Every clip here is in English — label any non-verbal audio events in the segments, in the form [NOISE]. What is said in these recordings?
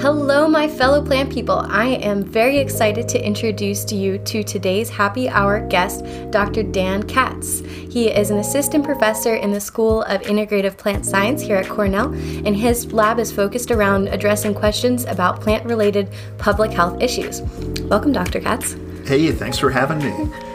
Hello, my fellow plant people. I am very excited to introduce you to today's happy hour guest, Dr. Dan Katz. He is an assistant professor in the School of Integrative Plant Science here at Cornell, and his lab is focused around addressing questions about plant related public health issues. Welcome, Dr. Katz. Hey, thanks for having me.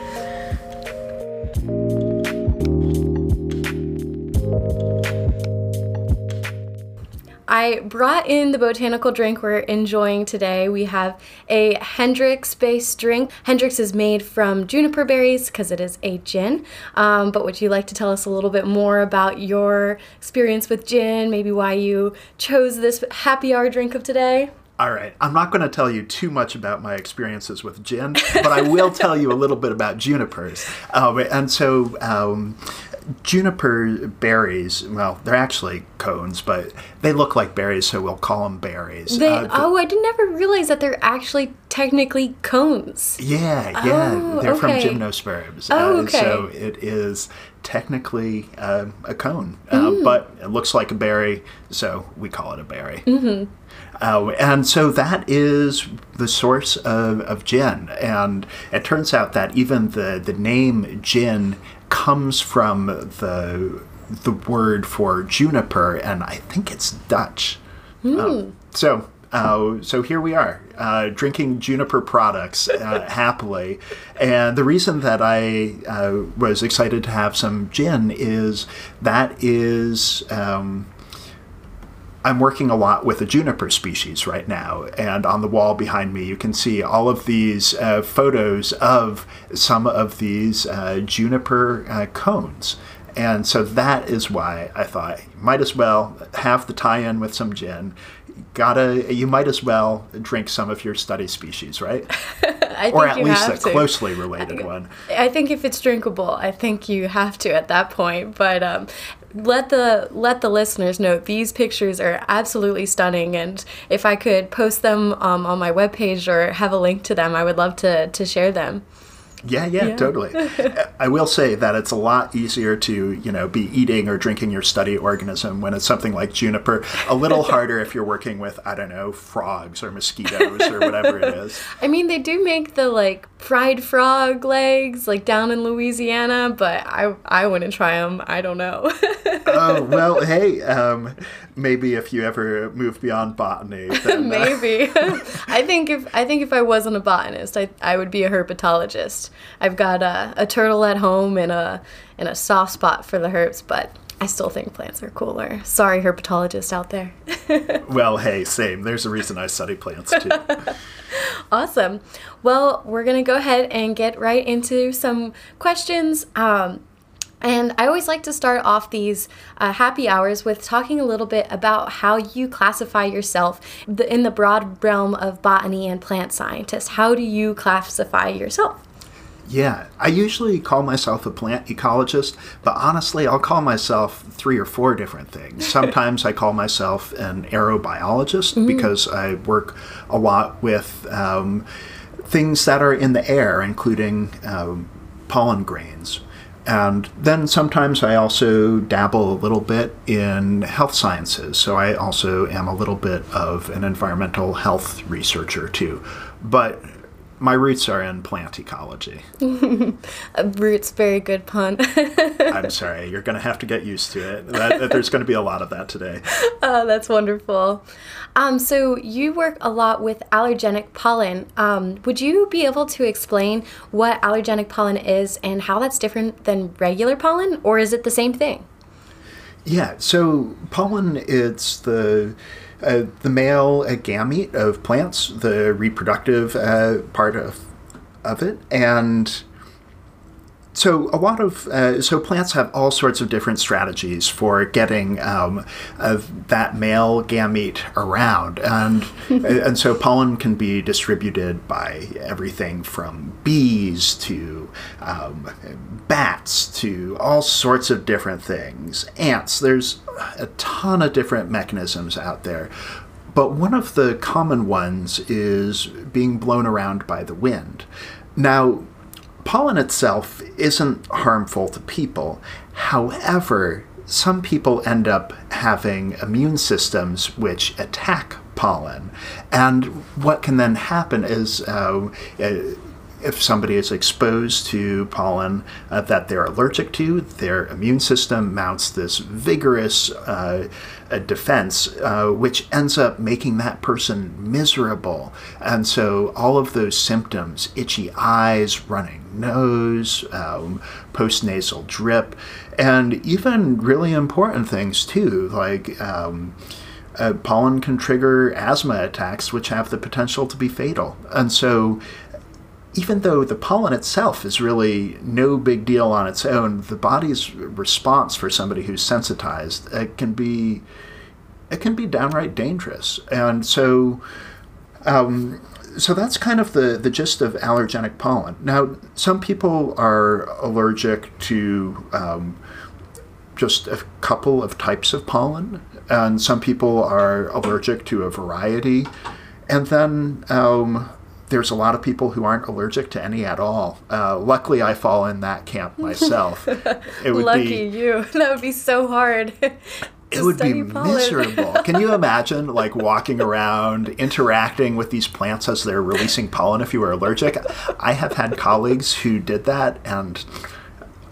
I brought in the botanical drink we're enjoying today. We have a Hendrick's based drink. Hendrick's is made from juniper berries because it is a gin. Um, but would you like to tell us a little bit more about your experience with gin, maybe why you chose this happy hour drink of today? All right. I'm not going to tell you too much about my experiences with gin, but I will tell you a little bit about junipers. Um, and so, um, juniper berries, well, they're actually cones, but they look like berries, so we'll call them berries. They, uh, the, oh, I didn't ever realize that they're actually technically cones. Yeah, yeah. Oh, they're okay. from gymnosperms. Oh, okay. Uh, so it is technically uh, a cone, uh, mm. but it looks like a berry, so we call it a berry. Mm-hmm. Uh, and so that is the source of, of gin. And it turns out that even the, the name gin comes from the the word for juniper, and I think it's Dutch. Mm. Um, so. Uh, so here we are, uh, drinking juniper products uh, [LAUGHS] happily. And the reason that I uh, was excited to have some gin is that is um, I'm working a lot with a juniper species right now, and on the wall behind me, you can see all of these uh, photos of some of these uh, juniper uh, cones. And so that is why I thought might as well have the tie-in with some gin. Gotta, you might as well drink some of your study species, right? [LAUGHS] or at least a to. closely related I, one. I think if it's drinkable, I think you have to at that point. But um, let the let the listeners know these pictures are absolutely stunning and if i could post them um, on my webpage or have a link to them i would love to to share them yeah, yeah, yeah. totally. [LAUGHS] I will say that it's a lot easier to, you know, be eating or drinking your study organism when it's something like juniper. A little [LAUGHS] harder if you're working with, I don't know, frogs or mosquitoes or whatever it is. I mean, they do make the like fried frog legs like down in Louisiana, but I I wouldn't try them. I don't know. [LAUGHS] oh, well, hey, um, maybe if you ever move beyond botany, [LAUGHS] then, uh... maybe. [LAUGHS] I think if I think if I wasn't a botanist, I I would be a herpetologist. I've got a, a turtle at home and a and a soft spot for the herps, but I still think plants are cooler. Sorry, herpetologists out there. [LAUGHS] well, hey, same. There's a reason I study plants too. [LAUGHS] awesome. Well, we're going to go ahead and get right into some questions. Um, and I always like to start off these uh, happy hours with talking a little bit about how you classify yourself in the broad realm of botany and plant scientists. How do you classify yourself? Yeah, I usually call myself a plant ecologist, but honestly, I'll call myself three or four different things. [LAUGHS] Sometimes I call myself an aerobiologist mm-hmm. because I work a lot with um, things that are in the air, including um, pollen grains. And then sometimes I also dabble a little bit in health sciences. So I also am a little bit of an environmental health researcher too. But my roots are in plant ecology. [LAUGHS] roots, very good pun. [LAUGHS] I'm sorry, you're going to have to get used to it. That, there's going to be a lot of that today. [LAUGHS] Oh, that's wonderful. Um, so you work a lot with allergenic pollen. Um, would you be able to explain what allergenic pollen is and how that's different than regular pollen, or is it the same thing? Yeah, so pollen, it's the uh, the male uh, gamete of plants, the reproductive uh, part of of it, and so a lot of uh, so plants have all sorts of different strategies for getting um, that male gamete around, and [LAUGHS] and so pollen can be distributed by everything from bees to um, bats to all sorts of different things. Ants. There's a ton of different mechanisms out there. But one of the common ones is being blown around by the wind. Now, pollen itself isn't harmful to people. However, some people end up having immune systems which attack pollen. And what can then happen is uh, if somebody is exposed to pollen uh, that they're allergic to, their immune system mounts this vigorous uh, defense, uh, which ends up making that person miserable. And so all of those symptoms itchy eyes, running nose, um, postnasal drip, and even really important things too, like. Um, uh, pollen can trigger asthma attacks, which have the potential to be fatal. And so, even though the pollen itself is really no big deal on its own, the body's response for somebody who's sensitized it can be it can be downright dangerous. And so, um, so that's kind of the the gist of allergenic pollen. Now, some people are allergic to um, just a couple of types of pollen, and some people are allergic to a variety, and then. Um, there's a lot of people who aren't allergic to any at all. Uh, luckily, I fall in that camp myself. [LAUGHS] It would Lucky be, you. [LAUGHS] That would be so hard. [LAUGHS] it would be pollen. miserable. Can you imagine like walking around interacting with these plants as they're releasing pollen if you were allergic? I have had colleagues who did that and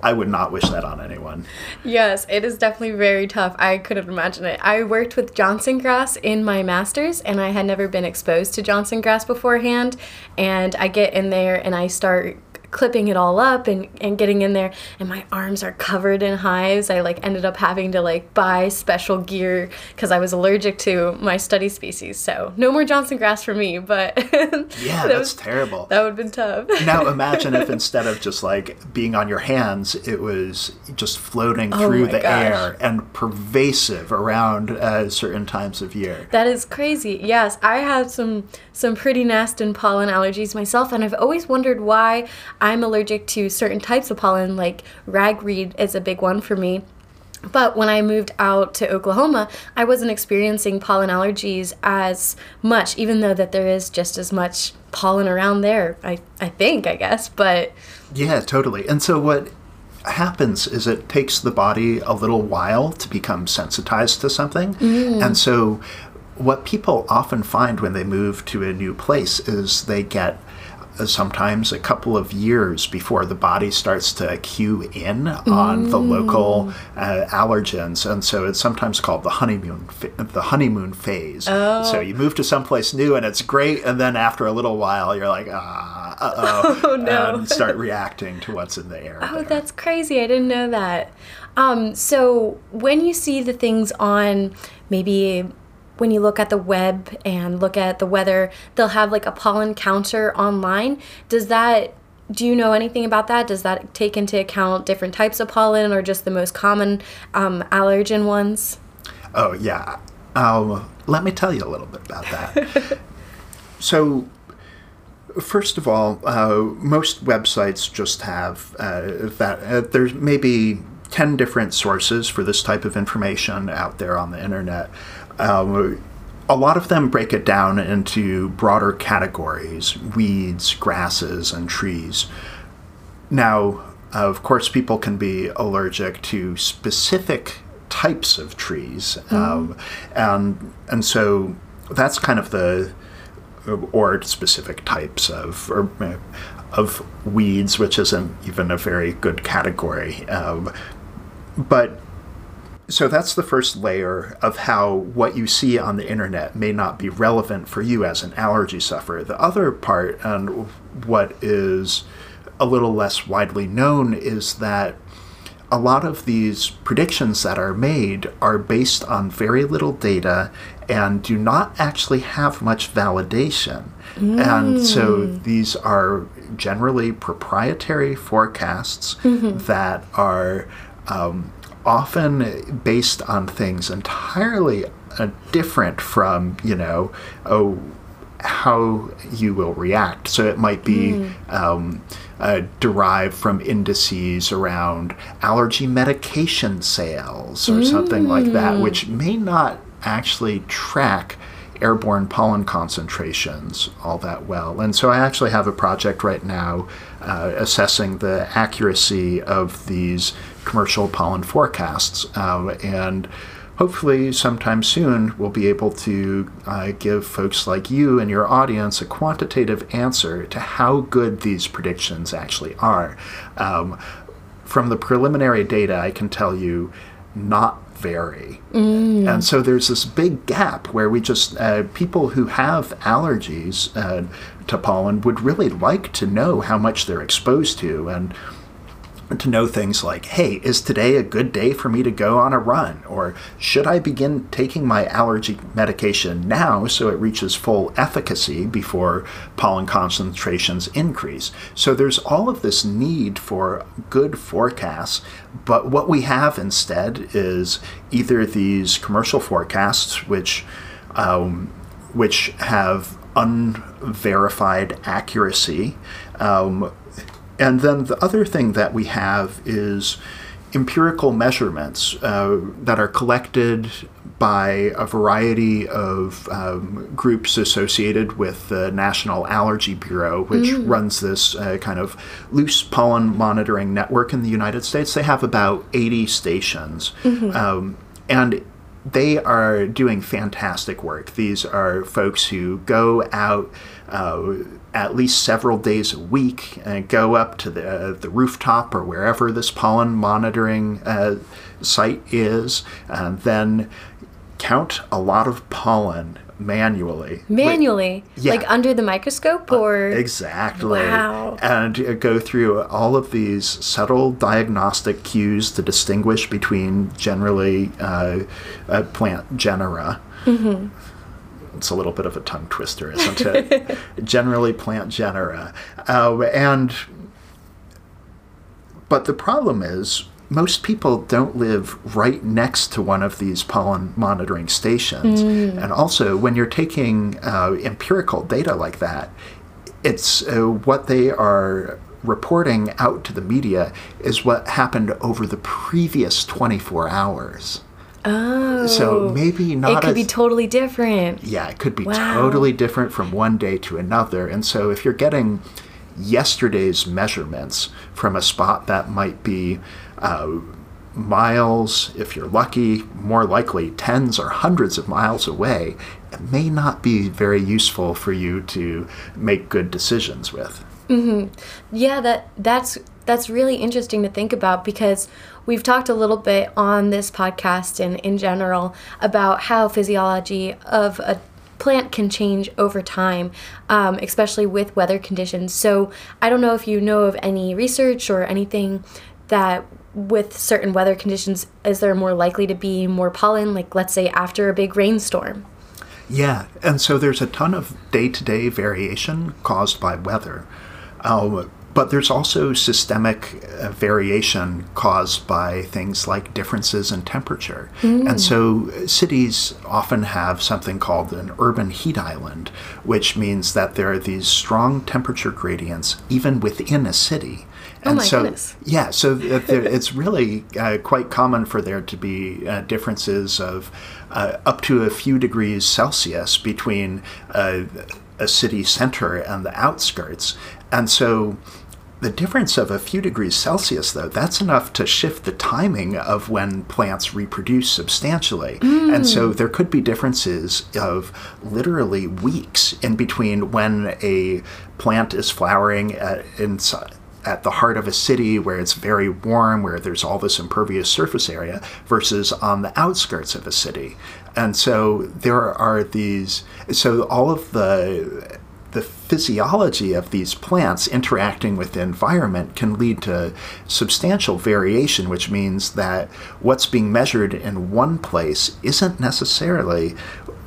I would not wish that on anyone. Yes, it is definitely very tough. I couldn't imagine it. I worked with Johnson grass in my master's, and I had never been exposed to Johnson grass beforehand. And I get in there and I start clipping it all up and, and getting in there and my arms are covered in hives. I like ended up having to like buy special gear because i was allergic to my study species. So no more johnson grass for me but [LAUGHS] yeah that that's was, terrible. that would have been tough. Now [LAUGHS] imagine if instead of just like being on your hands it was just floating oh through the gosh. air and pervasive around uh, certain times of year. That is crazy. Yes i have some some pretty nasty pollen allergies myself and i've always wondered why I'm allergic to certain types of pollen, like ragweed is a big one for me. But when I moved out to Oklahoma, I wasn't experiencing pollen allergies as much, even though that there is just as much pollen around there. I, I think, I guess, but yeah, totally. And so what happens is it takes the body a little while to become sensitized to something. Mm. And so what people often find when they move to a new place is they get sometimes a couple of years before the body starts to cue in on mm. the local uh, allergens, and so it's sometimes called the honeymoon the honeymoon phase. Oh. So you move to someplace new and it's great, and then after a little while you're like ah uh [LAUGHS] oh, no. and start reacting to what's in the air. Oh, there. that's crazy! I didn't know that. Um, so when you see the things on maybe when you look at the web and look at the weather, they'll have like a pollen counter online. Does that do you know anything about that? Does that take into account different types of pollen or just the most common um, allergen ones? Oh, yeah. Um, let me tell you a little bit about that. [LAUGHS] so, first of all, uh, most websites just have uh, that. Uh, there's maybe 10 different sources for this type of information out there on the internet. Um, a lot of them break it down into broader categories weeds, grasses, and trees. Now, of course, people can be allergic to specific types of trees. Mm. Um, and, and so that's kind of the, or specific types of, or, of weeds, which isn't even a very good category. Um, but so that's the first layer of how what you see on the internet may not be relevant for you as an allergy sufferer. The other part, and what is a little less widely known, is that a lot of these predictions that are made are based on very little data and do not actually have much validation. Mm. And so these are generally proprietary forecasts mm-hmm. that are um, often based on things entirely uh, different from, you know, oh, how you will react. So it might be mm. um, uh, derived from indices around allergy medication sales or mm. something like that, mm. which may not actually track airborne pollen concentrations all that well. And so I actually have a project right now uh, assessing the accuracy of these commercial pollen forecasts. Uh, and hopefully, sometime soon, we'll be able to uh, give folks like you and your audience a quantitative answer to how good these predictions actually are. Um, from the preliminary data, I can tell you not vary. Mm. And so there's this big gap where we just, uh, people who have allergies uh, to pollen would really like to know how much they're exposed to. And to know things like, hey, is today a good day for me to go on a run? Or should I begin taking my allergy medication now so it reaches full efficacy before pollen concentrations increase? So there's all of this need for good forecasts, but what we have instead is either these commercial forecasts, which um, which have unverified accuracy, um, and then the other thing that we have is empirical measurements uh, that are collected by a variety of um, groups associated with the National Allergy Bureau, which mm. runs this uh, kind of loose pollen monitoring network in the United States. They have about 80 stations. Mm-hmm. Um, and they are doing fantastic work. These are folks who go out uh, at least several days a week and go up to the, uh, the rooftop or wherever this pollen monitoring uh, site is, and then count a lot of pollen manually. Manually? yeah. Like under the microscope uh, or? exactly. Wow. And go through all of these subtle diagnostic cues to distinguish between generally uh, plant genera. Mm-hmm. It's a little bit of a tongue twister, isn't it? [LAUGHS] generally plant genera. Uh, and, but the problem is most people don't live right next to one of these pollen monitoring stations. Mm. And also, when you're taking uh, empirical data like that, it's uh, what they are reporting out to the media is what happened over the previous 24 hours. Oh. So maybe not. It could be totally different. Yeah, it could be wow. totally different from one day to another. And so if you're getting yesterday's measurements from a spot that might be uh, miles, if you're lucky, more likely tens or hundreds of miles away, it may not be very useful for you to make good decisions with. Mm-hmm. Yeah, that that's that's really interesting to think about because we've talked a little bit on this podcast and in general about how physiology of a plant can change over time, um, especially with weather conditions. So I don't know if you know of any research or anything that with certain weather conditions, is there more likely to be more pollen, like let's say after a big rainstorm? Yeah, and so there's a ton of day to day variation caused by weather. Uh, but there's also systemic uh, variation caused by things like differences in temperature. Mm. And so cities often have something called an urban heat island, which means that there are these strong temperature gradients even within a city. Oh and oh so, goodness. Yeah, so [LAUGHS] it's really uh, quite common for there to be uh, differences of uh, up to a few degrees Celsius between uh, a city center and the outskirts. And so the difference of a few degrees Celsius, though, that's enough to shift the timing of when plants reproduce substantially. Mm. And so there could be differences of literally weeks in between when a plant is flowering at, inside at the heart of a city where it's very warm, where there's all this impervious surface area, versus on the outskirts of a city. And so there are these, so all of the the physiology of these plants interacting with the environment can lead to substantial variation, which means that what's being measured in one place isn't necessarily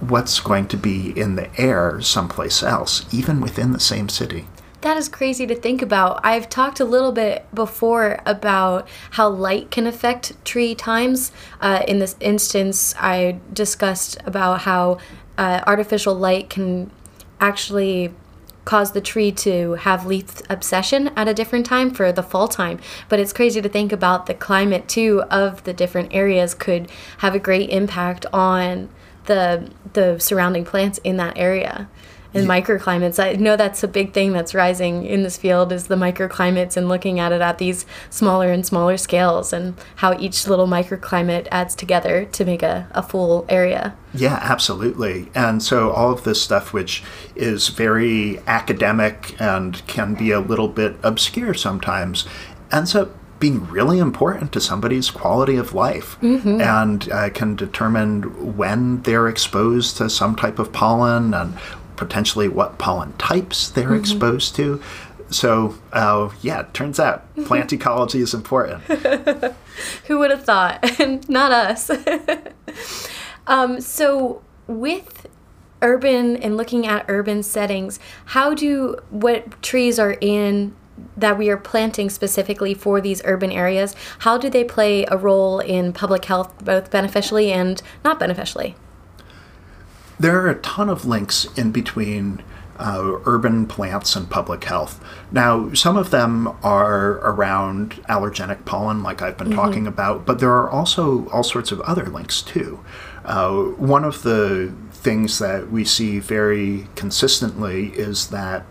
what's going to be in the air someplace else, even within the same city. That is crazy to think about. I've talked a little bit before about how light can affect tree times. Uh, in this instance, I discussed about how uh, artificial light can actually cause the tree to have leaf abscission at a different time for the fall time. But it's crazy to think about the climate too of the different areas could have a great impact on the the surrounding plants in that area. And microclimates. I know that's a big thing that's rising in this field is the microclimates and looking at it at these smaller and smaller scales and how each little microclimate adds together to make a, a full area. Yeah, absolutely. And so all of this stuff, which is very academic and can be a little bit obscure sometimes, ends up being really important to somebody's quality of life mm-hmm. and uh, can determine when they're exposed to some type of pollen and potentially what pollen types they're mm-hmm. exposed to. So, uh, yeah, it turns out [LAUGHS] plant ecology is important. [LAUGHS] Who would have thought? [LAUGHS] Not us. um, so, with urban and looking at urban settings, how do what trees are in that we are planting specifically for these urban areas, how do they play a role in public health, both beneficially and not beneficially? There are a ton of links in between uh, urban plants and public health. Now, some of them are around allergenic pollen, like I've been mm-hmm. talking about, but there are also all sorts of other links too. Uh, one of the things that we see very consistently is that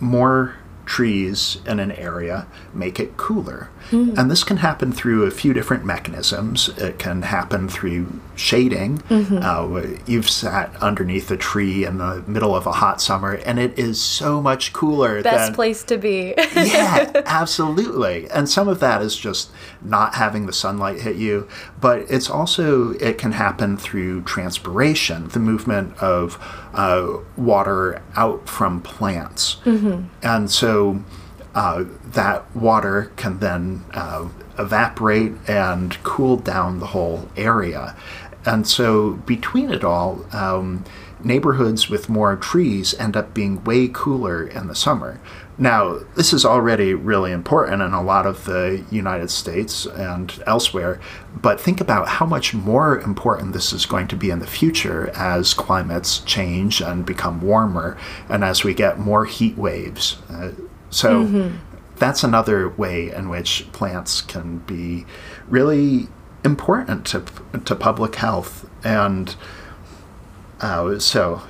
more trees in an area make it cooler. Mm. And this can happen through a few different mechanisms. It can happen through shading. Mm-hmm. Uh, you've sat underneath a tree in the middle of a hot summer, and it is so much cooler. Than best than, place to be. [LAUGHS] yeah, [LAUGHS] absolutely. And some of that is just not having the sunlight hit you, but it's also it can happen through transpiration, the movement of uh, water out from plants, mm-hmm. and so uh, that water can then uh, evaporate and cool down the whole area. And so, between it all, um, neighborhoods with more trees end up being way cooler in the summer. Now, this is already really important in a lot of the United States and elsewhere, but think about how much more important this is going to be in the future as climates change and become warmer and as we get more heat waves. Uh, so mm-hmm. that's another way in which plants can be really important to, to public health. And uh, so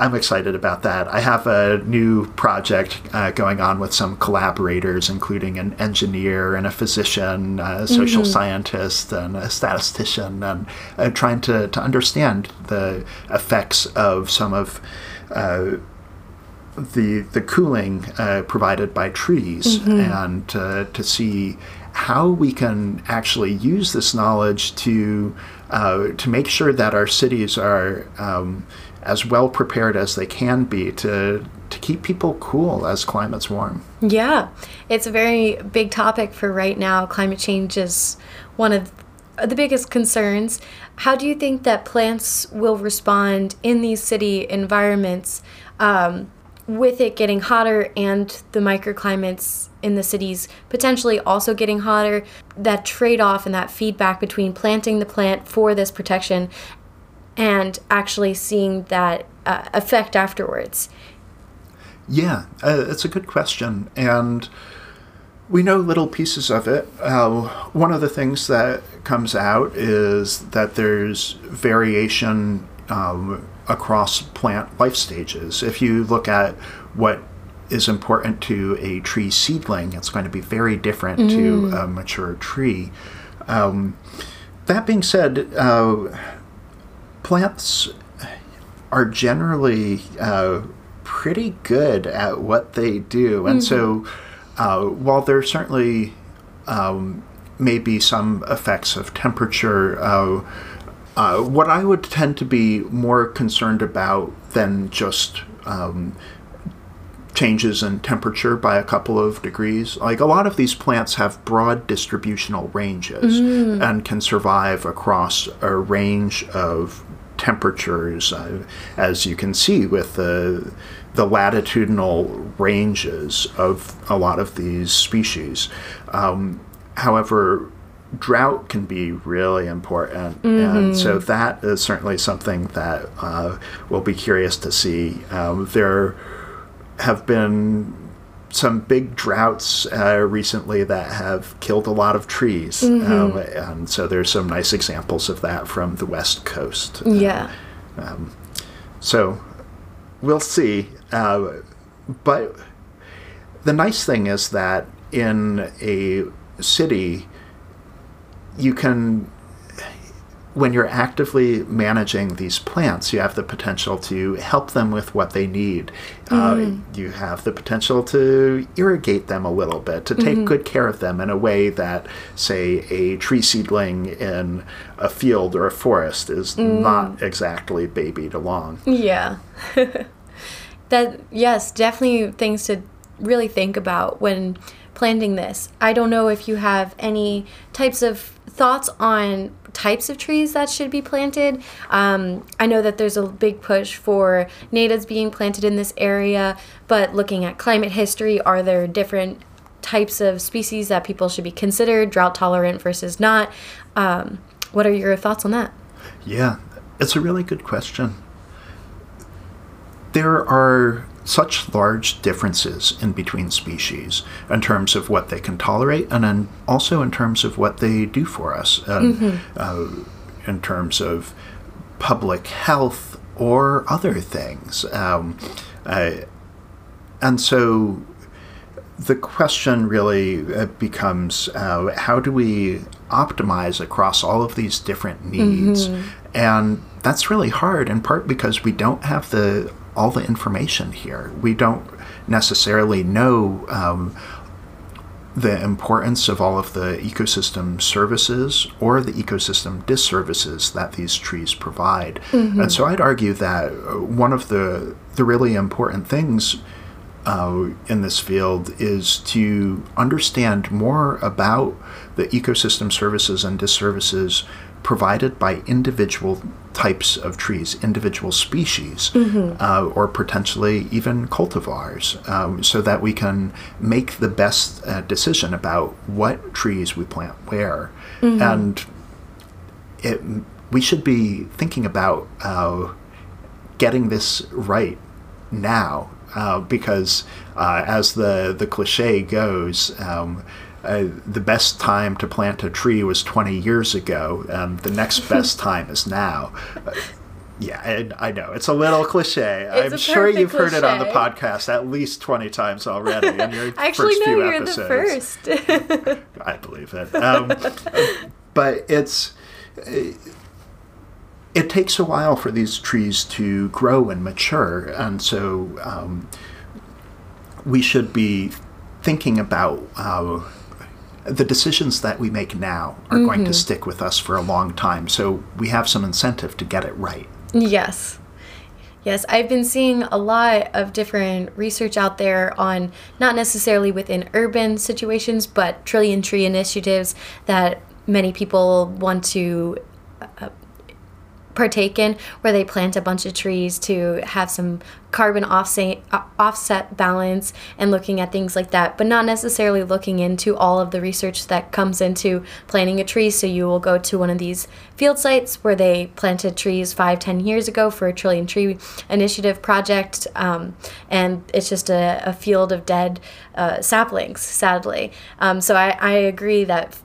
I'm excited about that. I have a new project uh, going on with some collaborators, including an engineer and a physician, a social mm-hmm. scientist, and a statistician, and uh, trying to, to understand the effects of some of uh, the the cooling uh, provided by trees mm-hmm. and uh, to see how we can actually use this knowledge to uh, to make sure that our cities are um, as well prepared as they can be to to keep people cool as climates warm. Yeah, it's a very big topic for right now. Climate change is one of the biggest concerns. How do you think that plants will respond in these city environments? Um, with it getting hotter and the microclimates in the cities potentially also getting hotter, that trade off and that feedback between planting the plant for this protection and actually seeing that uh, effect afterwards? Yeah, uh, it's a good question. And we know little pieces of it. Uh, one of the things that comes out is that there's variation um, across plant life stages. If you look at what is important to a tree seedling, it's going to be very different mm. to a mature tree. Um, that being said, uh, plants are generally uh, pretty good at what they do. And mm-hmm. so, uh, while there certainly um, may be some effects of temperature, uh, what I would tend to be more concerned about than just um, changes in temperature by a couple of degrees. Like a lot of these plants have broad distributional ranges mm. and can survive across a range of temperatures, uh, as you can see with the the latitudinal ranges of a lot of these species. Um, however, drought can be really important. Mm-hmm. And so that is certainly something that uh, we'll be curious to see. Um, there have been some big droughts uh, recently that have killed a lot of trees. Mm-hmm. Um, and so there's some nice examples of that from the West Coast. Yeah. Um, so we'll see. Uh, but the nice thing is that in a city, you can when you're actively managing these plants, you have the potential to help them with what they need. Mm-hmm. Uh, you have the potential to irrigate them a little bit, to take mm-hmm. good care of them in a way that, say, a tree seedling in a field or a forest is mm. not exactly babied along. Yeah. [LAUGHS] that, yes, definitely things to really think about when planting this. I don't know if you have any types of thoughts on types of trees that should be planted. Um, I know that there's a big push for natives being planted in this area, but looking at climate history, are there different types of species that people should be considered, drought tolerant versus not? Um, what are your thoughts on that? Yeah, it's a really good question. There are such large differences in between species in terms of what they can tolerate and then also in terms of what they do for us and mm-hmm. uh, in terms of public health or other things um, uh, and so the question really uh, becomes uh, how do we optimize across all of these different needs mm-hmm. and that's really hard in part because we don't have the all the information here. We don't necessarily know um, the importance of all of the ecosystem services or the ecosystem disservices that these trees provide. Mm-hmm. And so I'd argue that one of the, the really important things uh, in this field is to understand more about the ecosystem services and disservices provided by individual types of trees, individual species, mm-hmm. uh, or potentially even cultivars, um, so that we can make the best uh, decision about what trees we plant where. Mm-hmm. And it, we should be thinking about uh, getting this right now, uh, because uh, as the, the cliche goes, um, uh, the best time to plant a tree was 20 years ago, and the next [LAUGHS] best time is now. Uh, yeah, I, I, know it's a little cliche. It's I'm sure you've cliche. heard it on the podcast at least 20 times already in your [LAUGHS] Actually, first no, few you're episodes. the first. [LAUGHS] I believe it. Um, but it's. It takes a while for these trees to grow and mature, and so um, we should be thinking about uh, the decisions that we make now are mm-hmm. going to mm-hmm. stick with us for a long time. So we have some incentive to get it right. Yes. Yes, I've been seeing a lot of different research out there on not necessarily within urban situations, but trillion tree initiatives that many people want to uh, partake in where they plant a bunch of trees to have some carbon offset offset balance and looking at things like that but not necessarily looking into all of the research that comes into planting a tree. So you will go to one of these field sites where they planted trees five ten years ago for a trillion tree initiative project um, and it's just a, a field of dead uh, saplings sadly. Um, so I, I agree that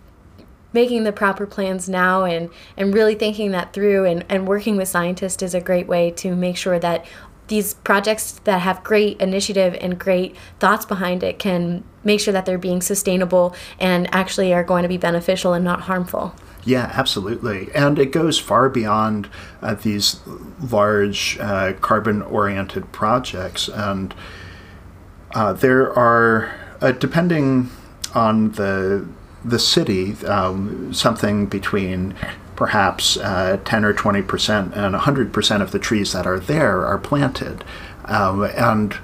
making the proper plans now and, and really thinking that through and, and working with scientists is a great way to make sure that these projects that have great initiative and great thoughts behind it can make sure that they're being sustainable and actually are going to be beneficial and not harmful. Yeah, absolutely. And it goes far beyond uh, these large uh, carbon oriented projects. And uh, there are, uh, depending on the the city, um, something between perhaps uh, 10 or 20 percent and 100 percent of the trees that are there are planted. Um, and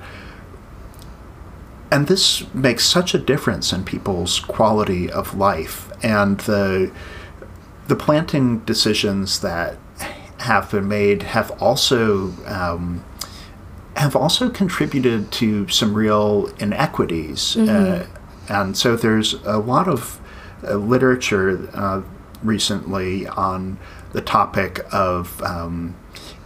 and this makes such a difference in people's quality of life and the the planting decisions that have been made have also um, have also contributed to some real inequities mm-hmm. uh, and so there's a lot of literature uh, recently on the topic of um,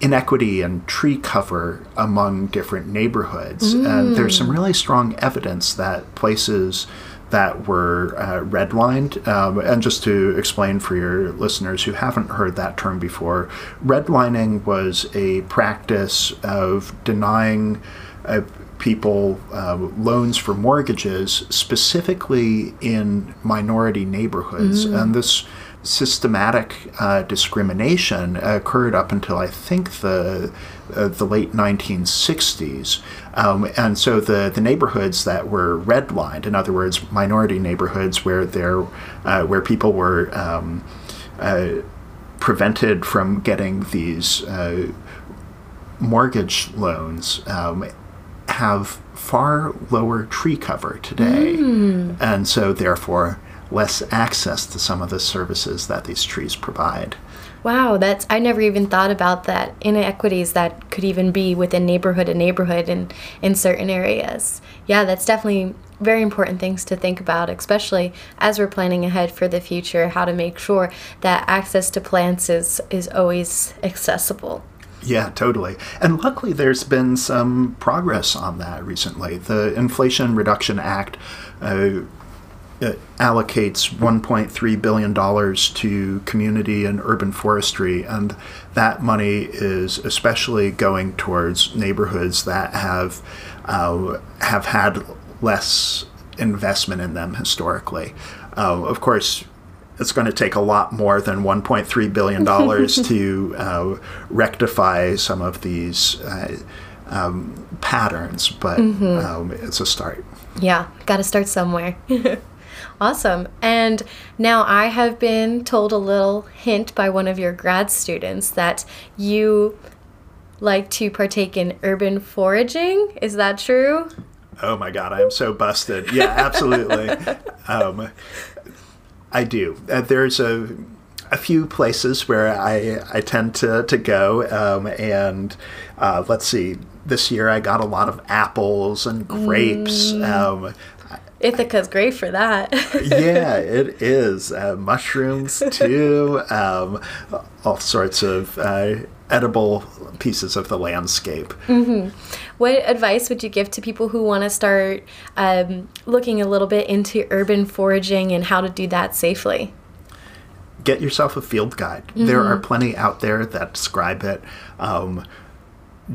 inequity and tree cover among different neighborhoods. Mm. And there's some really strong evidence that places that were uh, redlined. Um, and just to explain for your listeners who haven't heard that term before, redlining was a practice of denying uh, people uh, loans for mortgages, specifically in minority neighborhoods. Mm. And this systematic uh, discrimination occurred up until I think the uh, the late 1960s, um, and so the the neighborhoods that were redlined, in other words, minority neighborhoods where there uh, where people were um, uh, prevented from getting these uh, mortgage loans. Um, have far lower tree cover today, mm. and so therefore less access to some of the services that these trees provide. Wow, that's I never even thought about that inequities that could even be within neighborhood and neighborhood and in certain areas. Yeah, that's definitely very important things to think about, especially as we're planning ahead for the future, how to make sure that access to plants is is always accessible. Yeah, totally. And luckily, there's been some progress on that recently. The Inflation Reduction Act uh, allocates $1.3 billion to community and urban forestry, and that money is especially going towards neighborhoods that have uh, have had less investment in them historically. Uh, of course, it's going to take a lot more than 1.3 billion dollars [LAUGHS] to uh, rectify some of these uh, um, patterns, but mm-hmm. um, it's a start. Yeah, got to start somewhere. [LAUGHS] Awesome. And now I have been told a little hint by one of your grad students that you like to partake in urban foraging. Is that true? Oh my God, I am so busted. Yeah, absolutely. [LAUGHS] um, I do. Uh, there's a a few places where I, I tend to, to go. Um, and uh, let's see, this year I got a lot of apples and grapes. Mm. Um, Ithaca's great for that. [LAUGHS] yeah, it is. Uh, mushrooms too. Um, all sorts of uh, edible pieces of the landscape. Mm-hmm. What advice would you give to people who want to start um, looking a little bit into urban foraging and how to do that safely? Get yourself a field guide. Mm-hmm. There are plenty out there that describe it. Um,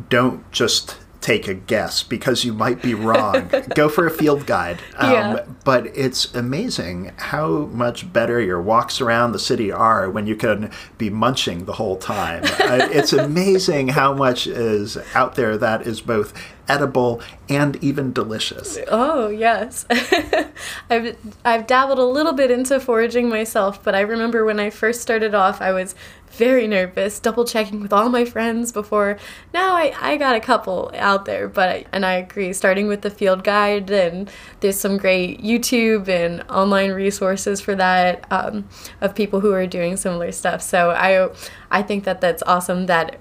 don't just take a guess because you might be wrong. [LAUGHS] Go for a field guide. Um, yeah. But it's amazing how much better your walks around the city are when you can be munching the whole time. [LAUGHS] uh, it's amazing how much is out there that is both edible and even delicious. Oh yes, [LAUGHS] I've I've dabbled a little bit into foraging myself, but I remember when I first started off, I was very nervous, double checking with all my friends before. Now I, I got a couple out there, but I, and I agree, starting with the field guide, and there's some great YouTube and online resources for that um, of people who are doing similar stuff. So I I think that that's awesome that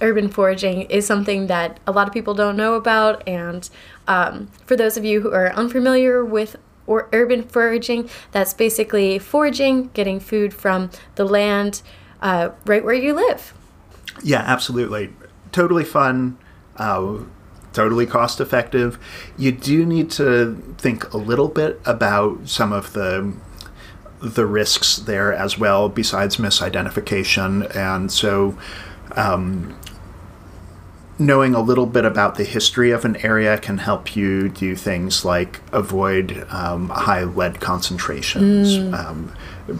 urban foraging is something that a lot of people don't know about. And um, for those of you who are unfamiliar with or urban foraging, that's basically foraging, getting food from the land uh, right where you live. Yeah, absolutely. Totally fun. Uh, totally cost effective. You do need to think a little bit about some of the the risks there as well, besides misidentification. And so, um, knowing a little bit about the history of an area can help you do things like avoid um, high lead concentrations mm. um,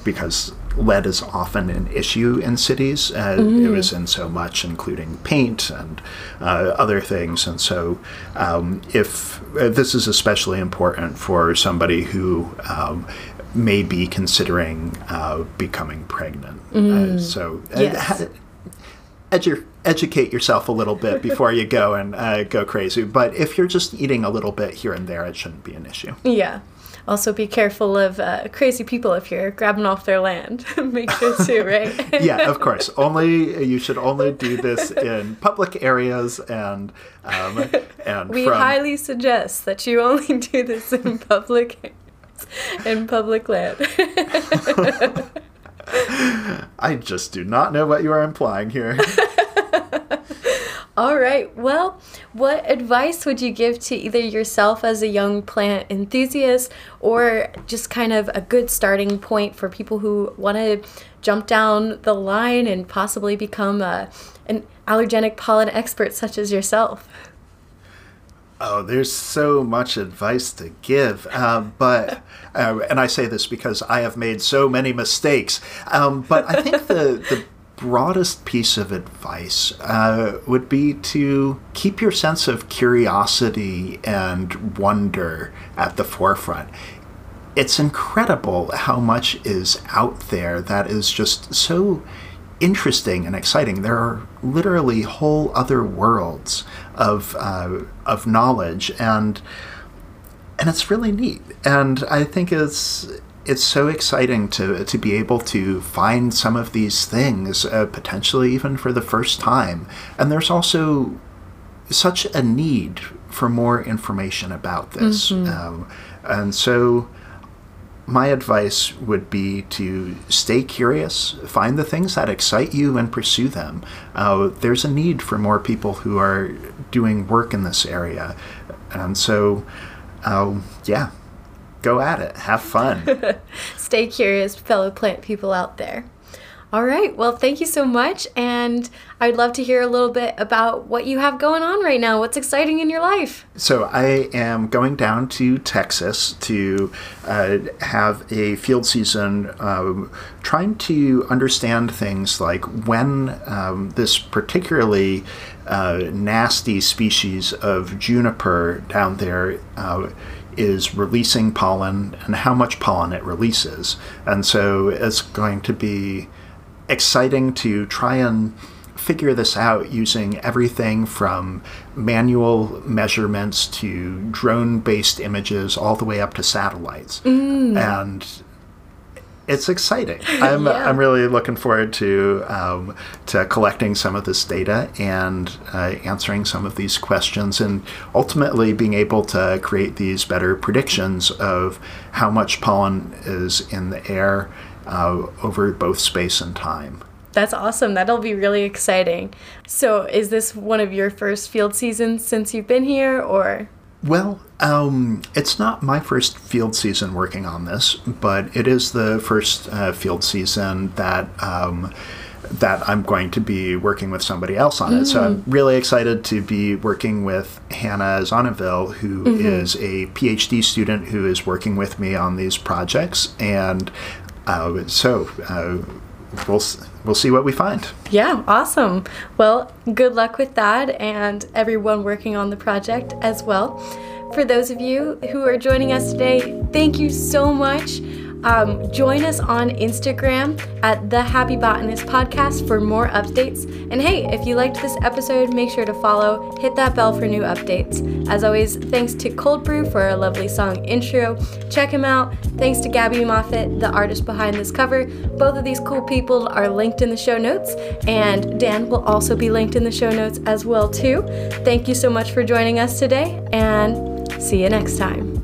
because lead is often an issue in cities. Uh, mm. It was in so much, including paint and uh, other things. And so, um, if uh, this is especially important for somebody who um, may be considering uh, becoming pregnant. Mm. so, uh, yes. edu- educate yourself a little bit before you go and uh, go crazy. But if you're just eating a little bit here and there, it shouldn't be an issue. Yeah. Also, be careful of uh, crazy people if you're grabbing off their land. [LAUGHS] Make sure to, [LAUGHS] right? yeah, of course. [LAUGHS] Only you should only do this in public areas and um, and. We from... highly suggest that you only do this in public in public land. I just do not know what you are implying here. All right. Well, what advice would you give to either yourself as a young plant enthusiast or just kind of a good starting point for people who want to jump down the line and possibly become a, an allergenic pollen expert such as yourself? Oh, there's so much advice to give, um, but uh, and I say this because I have made so many mistakes. Um, but I think the the broadest piece of advice uh, would be to keep your sense of curiosity and wonder at the forefront. It's incredible how much is out there that is just so interesting and exciting. There are literally whole other worlds of uh, of knowledge, and and it's really neat. And I think it's it's so exciting to to be able to find some of these things uh, potentially even for the first time. And there's also such a need for more information about this, mm-hmm. um, and so my advice would be to stay curious, find the things that excite you, and pursue them. Uh, there's a need for more people who are doing work in this area. And so, uh, yeah, go at it. Have fun. [LAUGHS] stay curious, fellow plant people out there. All right. Well, thank you so much. And I'd love to hear a little bit about what you have going on right now. What's exciting in your life? So, I am going down to Texas to uh, have a field season um, trying to understand things like when um, this particularly uh, nasty species of juniper down there. Uh, is releasing pollen and how much pollen it releases. And so it's going to be exciting to try and figure this out using everything from manual measurements to drone based images all the way up to satellites. Mm. And it's exciting. [LAUGHS] I'm, yeah. I'm really looking forward to um, to collecting some of this data and uh, answering some of these questions, and ultimately being able to create these better predictions of how much pollen is in the air uh, over both space and time. That's awesome. That'll be really exciting. So, is this one of your first field seasons since you've been here, or? Well, um, it's not my first field season working on this, but it is the first uh, field season that. Um, that I'm going to be working with somebody else on it. So I'm mm. really excited to be working with Hannah Zonneville, who mm-hmm. is a PhD student who is working with me on these projects. And uh, so uh, we'll we'll see what we find. Yeah, awesome. Well, good luck with that and everyone working on the project as well. For those of you who are joining us today, thank you so much. Um, join us on Instagram at the Happy Botanist Podcast for more updates. And hey, if you liked this episode, make sure to follow, hit that bell for new updates. As always, thanks to Cold Brew for a lovely song intro. Check him out. Thanks to Gabbie Moffat, the artist behind this cover. Both of these cool people are linked in the show notes, and Dan will also be linked in the show notes as well too. Thank you so much for joining us today, and see you next time.